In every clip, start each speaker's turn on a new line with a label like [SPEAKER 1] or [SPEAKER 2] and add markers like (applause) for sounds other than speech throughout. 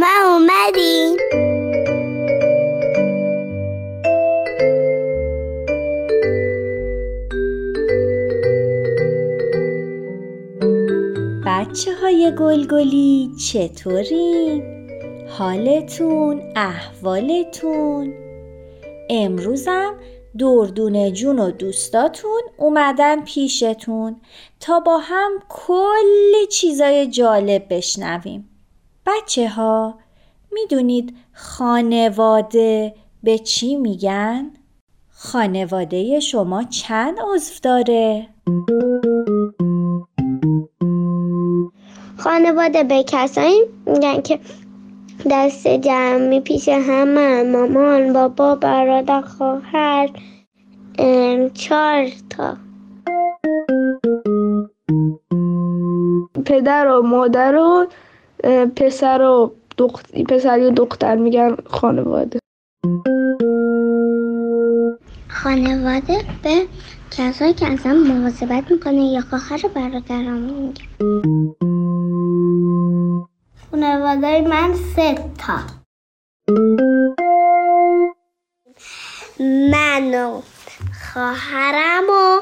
[SPEAKER 1] ما اومدیم.
[SPEAKER 2] بچه های گلگلی چطورین؟ حالتون احوالتون؟ امروزم دردون جون و دوستاتون اومدن پیشتون تا با هم کلی چیزای جالب بشنویم. بچه ها می‌دونید خانواده به چی میگن؟ خانواده شما چند عضو داره؟
[SPEAKER 1] خانواده به کسایی میگن که دست جمعی پیش همه مامان بابا برادر خواهر چهار تا
[SPEAKER 3] پدر و مادر و پسر و دختر پسری و دختر میگن خانواده.
[SPEAKER 1] خانواده به کسایی که اصلا مواظبت می‌کنه یا خواهر برادرامون میگن خانواده من سه تا. من و خواهرم و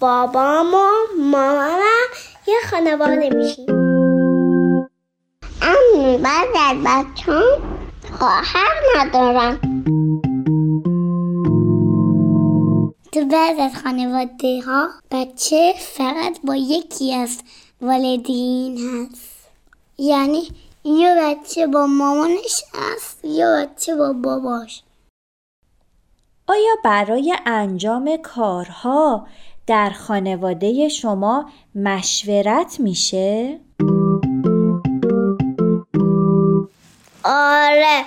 [SPEAKER 1] بابام و مامانم یه خانواده میشیم. بعد از بچه خواهر ندارم. تو بعض از خانواده ها بچه فقط با یکی از والدین هست. یعنی یه بچه با مامانش هست یه بچه با باباش.
[SPEAKER 2] آیا برای انجام کارها در خانواده شما مشورت میشه؟
[SPEAKER 1] آره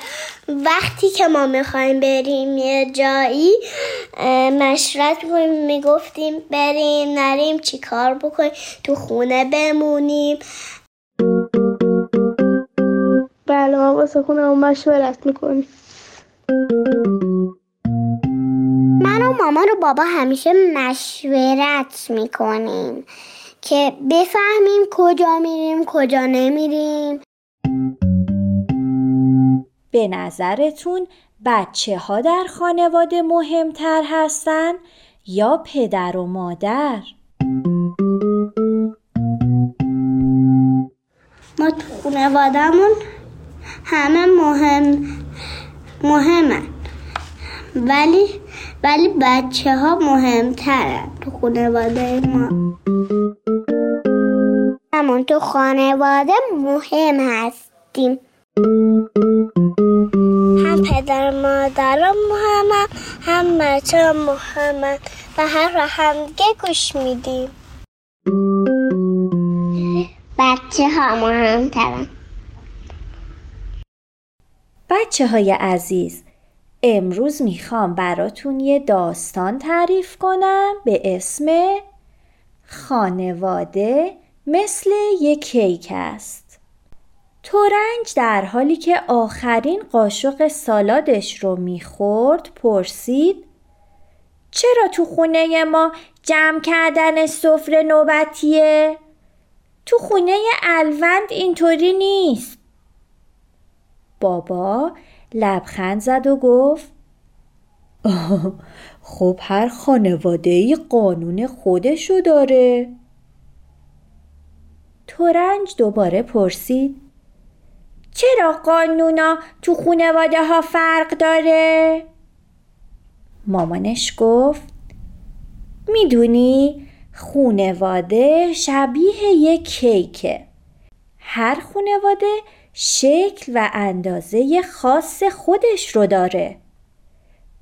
[SPEAKER 1] وقتی که ما می‌خوایم بریم یه جایی مشورت کنیم می‌گفتیم بریم نریم چی کار بکنیم تو خونه بمونیم.
[SPEAKER 3] بله ما واسه خونه مشورت می‌کنیم.
[SPEAKER 1] من و مامان و بابا همیشه مشورت می‌کنیم که بفهمیم کجا میریم کجا نمیریم.
[SPEAKER 2] به نظرتون بچه ها در خانواده مهمتر هستن یا پدر و مادر؟
[SPEAKER 1] ما تو خانوادهمون همه مهم مهمن. ولی ولی بچه ها مهمترن تو خانواده ما. همون تو خانواده مهم هستیم. پدر مادرم مهمن هم بچه مهمن و هر را همدیگه گوش میدیم. بچه ها مهمترن.
[SPEAKER 2] بچه های عزیز امروز می‌خوام براتون یه داستان تعریف کنم به اسم خانواده مثل یک کیک است. تورنج در حالی که آخرین قاشق سالادش رو می‌خورد پرسید چرا تو خونه ما جمع کردن سفره نوبتیه؟ تو خونه الوند اینطوری نیست بابا لبخند زد و گفت (laughs) خب هر خانواده ای قانون خودشو داره تورنج دوباره پرسید چرا قانونا تو خانواده ها فرق داره؟ مامانش گفت می‌دونی خونواده شبیه یک کیکه. هر خونواده شکل و اندازه خاص خودش رو داره.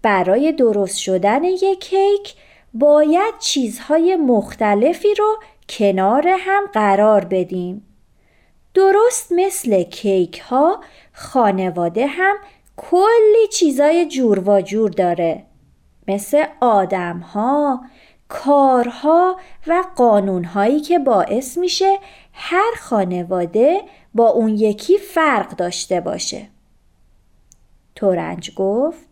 [SPEAKER 2] برای درست شدن یک کیک باید چیزهای مختلفی رو کنار هم قرار بدیم. درست مثل کیک ها خانواده هم کلی چیزای جور و جور داره. مثل آدم ها، کارها و قانونهایی که باعث میشه هر خانواده با اون یکی فرق داشته باشه. تورنج گفت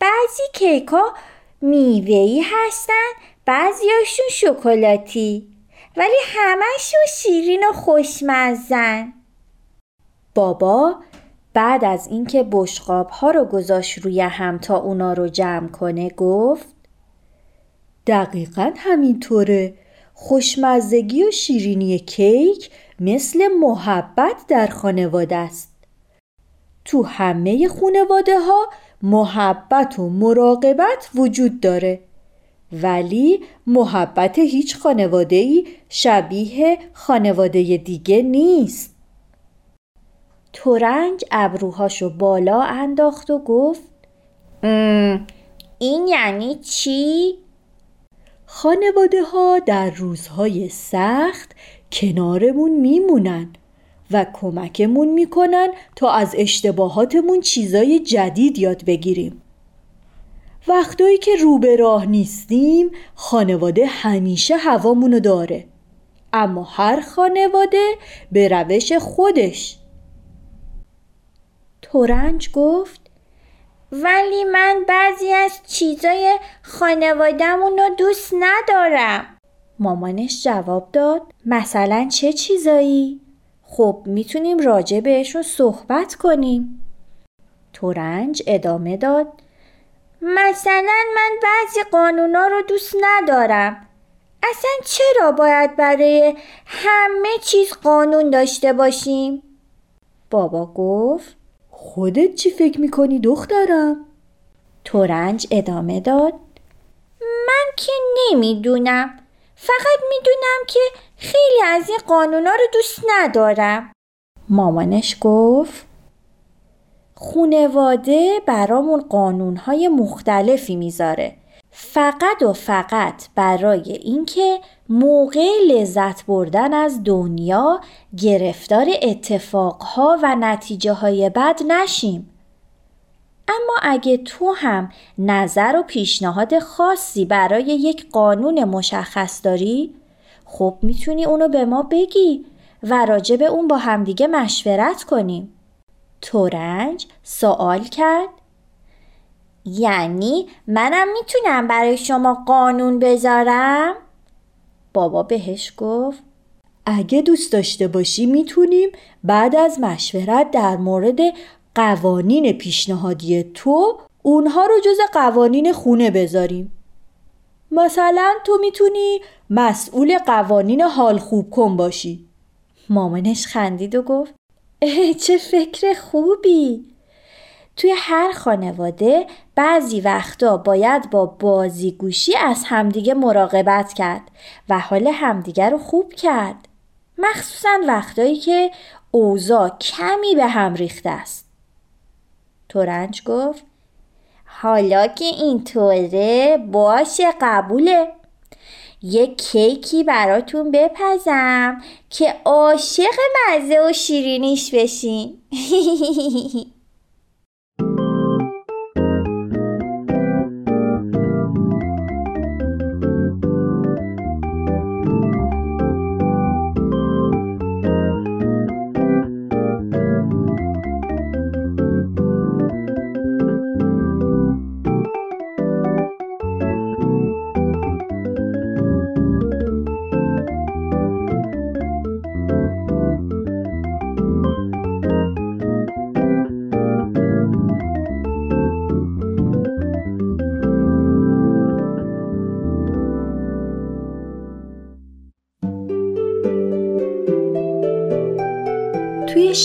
[SPEAKER 2] بعضی کیکا میوهی هستن بعضیاشون شکلاتی. ولی همهشون شیرین و خوشمزن بابا بعد از اینکه بشقاب ها رو گذاشت روی هم تا اونا رو جمع کنه گفت دقیقا همینطوره. خوشمزگی و شیرینی کیک مثل محبت در خانواده است. تو همه خانواده ها محبت و مراقبت وجود داره. ولی محبت هیچ خانواده ای شبیه خانواده دیگه نیست تورنج ابروهاشو بالا انداخت و گفت این یعنی چی؟ خانواده ها در روزهای سخت کنارمون میمونن و کمکمون می‌کنن تا از اشتباهاتمون چیزای جدید یاد بگیریم وقتایی که رو به راه نیستیم خانواده همیشه هوامونو داره. اما هر خانواده به روش خودش. تورنج گفت ولی من بعضی از چیزای خانوادهمون رو دوست ندارم. مامانش جواب داد مثلا چه چیزایی؟ خب می‌تونیم راجع بهشون صحبت کنیم. تورنج ادامه داد مثلا من بعضی قانونا رو دوست ندارم اصلا چرا باید برای همه چیز قانون داشته باشیم؟ بابا گفت خودت چی فکر می‌کنی دخترم؟ تورنج ادامه داد من که نمی‌دونم فقط می‌دونم که خیلی از این قانونا رو دوست ندارم مامانش گفت خونواده برامون قانونهای مختلفی می‌ذاره. فقط و فقط برای اینکه موقع لذت بردن از دنیا گرفتار اتفاقها و نتیجه های بد نشیم. اما اگه تو هم نظر و پیشنهاد خاصی برای یک قانون مشخص داری خب می‌تونی اونو به ما بگی و راجع به اون با همدیگه مشورت کنیم. تورنج سوال کرد. یعنی منم می‌تونم برای شما قانون بذارم؟ بابا بهش گفت. اگه دوست داشته باشی می‌تونیم بعد از مشورت در مورد قوانین پیشنهادی تو اونها رو جز قوانین خونه بذاریم. مثلا تو می‌تونی مسئول قوانین حال خوب کن باشی. مامانش خندید و گفت. چه فکر خوبی. توی هر خانواده بعضی وقتا باید با بازیگوشی از همدیگه مراقبت کرد و حال همدیگه رو خوب کرد. مخصوصا وقتایی که اوضاع کمی به هم ریخته است. تورنج گفت حالا که اینطوره باشه قبوله. یک کیکی براتون بپزم که عاشق مزه و شیرینیش بشین. (laughs)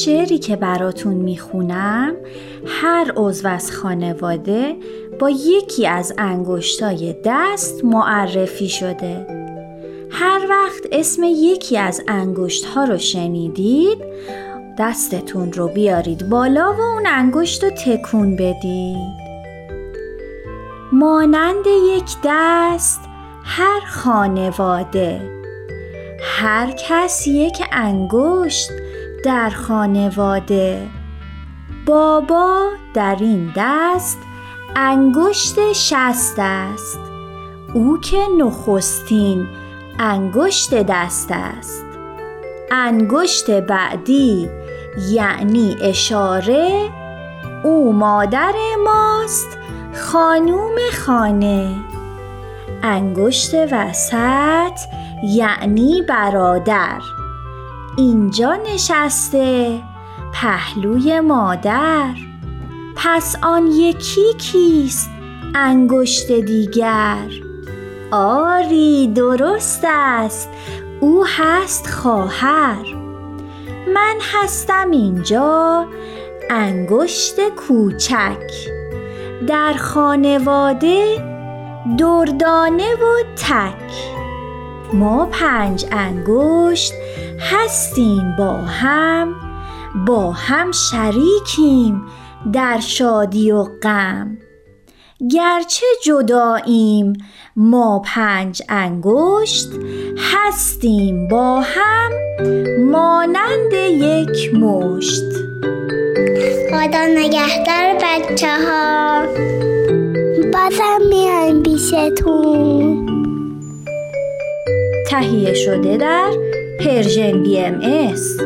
[SPEAKER 2] شعری که براتون می‌خونم هر عضو از خانواده با یکی از انگشتای دست معرفی شده. هر وقت اسم یکی از انگشت ها رو شنیدید دستتون رو بیارید بالا و اون انگشت رو تکون بدید. مانند یک دست هر خانواده هر کس یک انگشت در خانواده. بابا در این دست انگشت شست است. او که نخستین انگشت دست است. انگشت بعدی یعنی اشاره او مادر ماست خانوم خانه. انگشت وسط یعنی برادر. اینجا نشسته پهلوی مادر. پس آن یکی کیست؟ انگشت دیگر. آری درست است. او هست خواهر. من هستم اینجا انگشت کوچک. در خانواده دردانه و تک. ما پنج انگشت هستیم با هم با هم شریکیم در شادی و غم. گرچه جداییم ما پنج انگشت هستیم با هم مانند یک مشت.
[SPEAKER 1] خدا نگهدار بچه ها بازم میایم پیشتون
[SPEAKER 2] تهیه شده در Persian BMS.